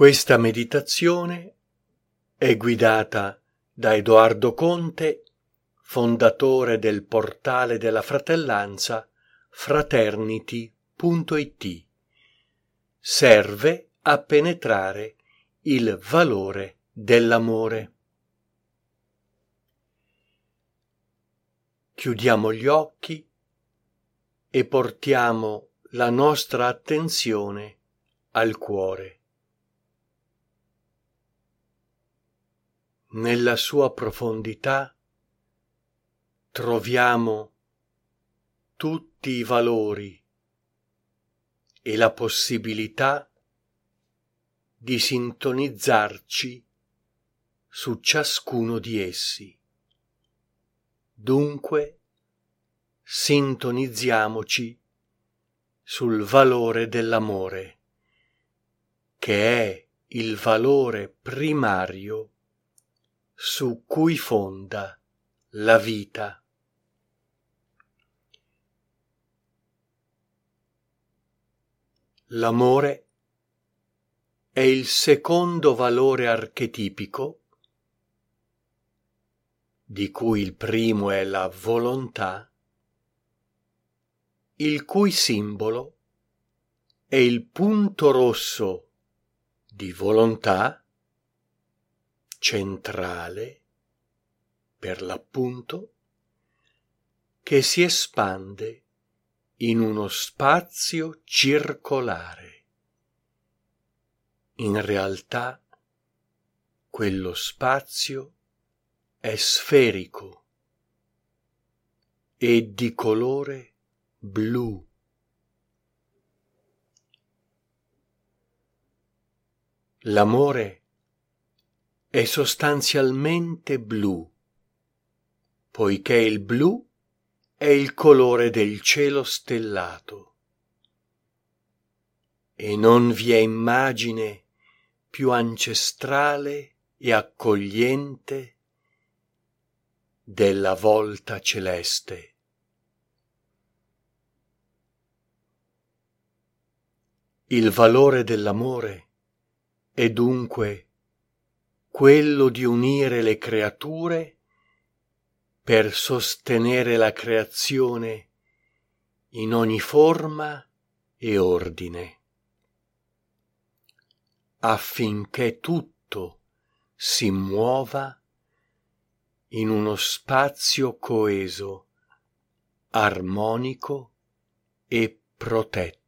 Questa meditazione è guidata da Edoardo Conte, fondatore del portale della fratellanza fraternity.it. Serve a penetrare il valore dell'amore. Chiudiamo gli occhi e portiamo la nostra attenzione al cuore. Nella sua profondità troviamo tutti i valori e la possibilità di sintonizzarci su ciascuno di essi. Dunque, sintonizziamoci sul valore dell'amore, che è il valore primario su cui fonda la vita. L'amore è il secondo valore archetipico, di cui il primo è la volontà, il cui simbolo è il punto rosso di volontà centrale, per l'appunto, che si espande in uno spazio circolare. In realtà quello spazio è sferico e di colore blu. L'amore è sostanzialmente blu, poiché il blu è il colore del cielo stellato e non vi è immagine più ancestrale e accogliente della volta celeste. Il valore dell'amore è dunque quello di unire le creature per sostenere la creazione in ogni forma e ordine, affinché tutto si muova in uno spazio coeso, armonico e protetto.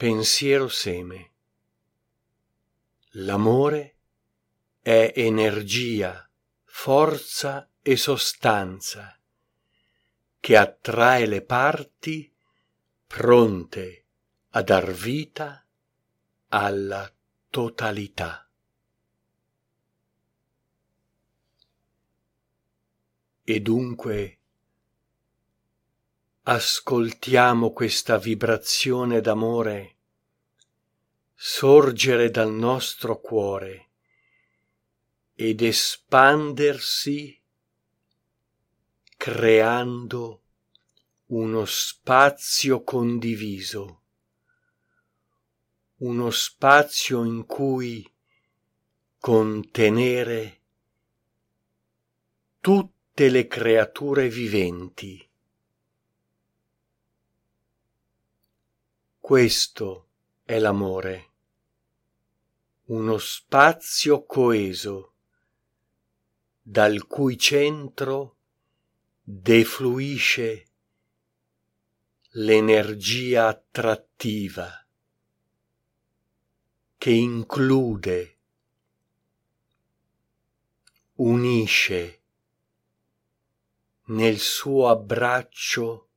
Pensiero seme. L'amore è energia, forza e sostanza che attrae le parti pronte a dar vita alla totalità. E dunque ascoltiamo questa vibrazione d'amore sorgere dal nostro cuore ed espandersi creando uno spazio condiviso, uno spazio in cui contenere tutte le creature viventi Questo è l'amore, uno spazio coeso dal cui centro defluisce l'energia attrattiva che include, unisce nel suo abbraccio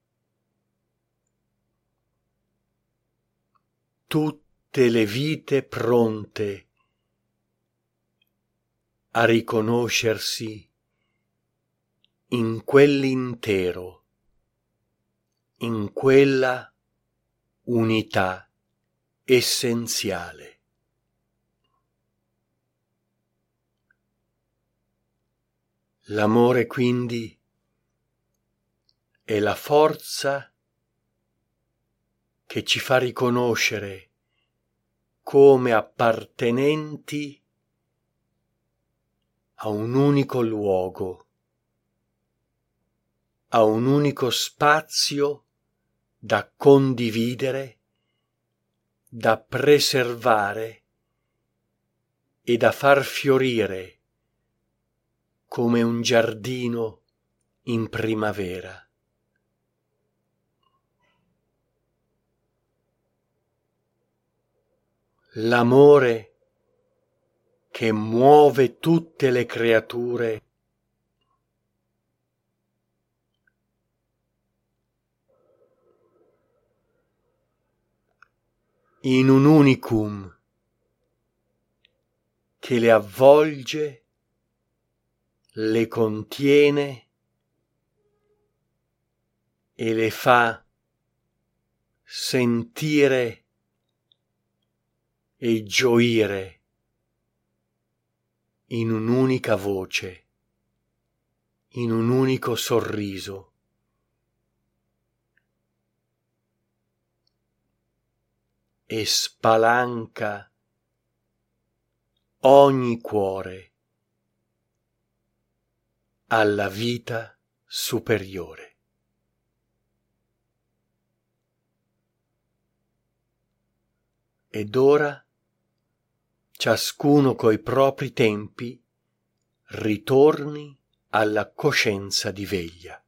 tutte le vite pronte a riconoscersi in quell'intero, in quella unità essenziale. L'amore quindi è la forza che ci fa riconoscere come appartenenti a un unico luogo, a un unico spazio da condividere, da preservare e da far fiorire come un giardino in primavera. L'amore che muove tutte le creature. In un unicum che le avvolge, le contiene e le fa sentire e gioire in un'unica voce, in un unico sorriso. E spalanca ogni cuore alla vita superiore. Ed ora ciascuno coi propri tempi ritorni alla coscienza di veglia.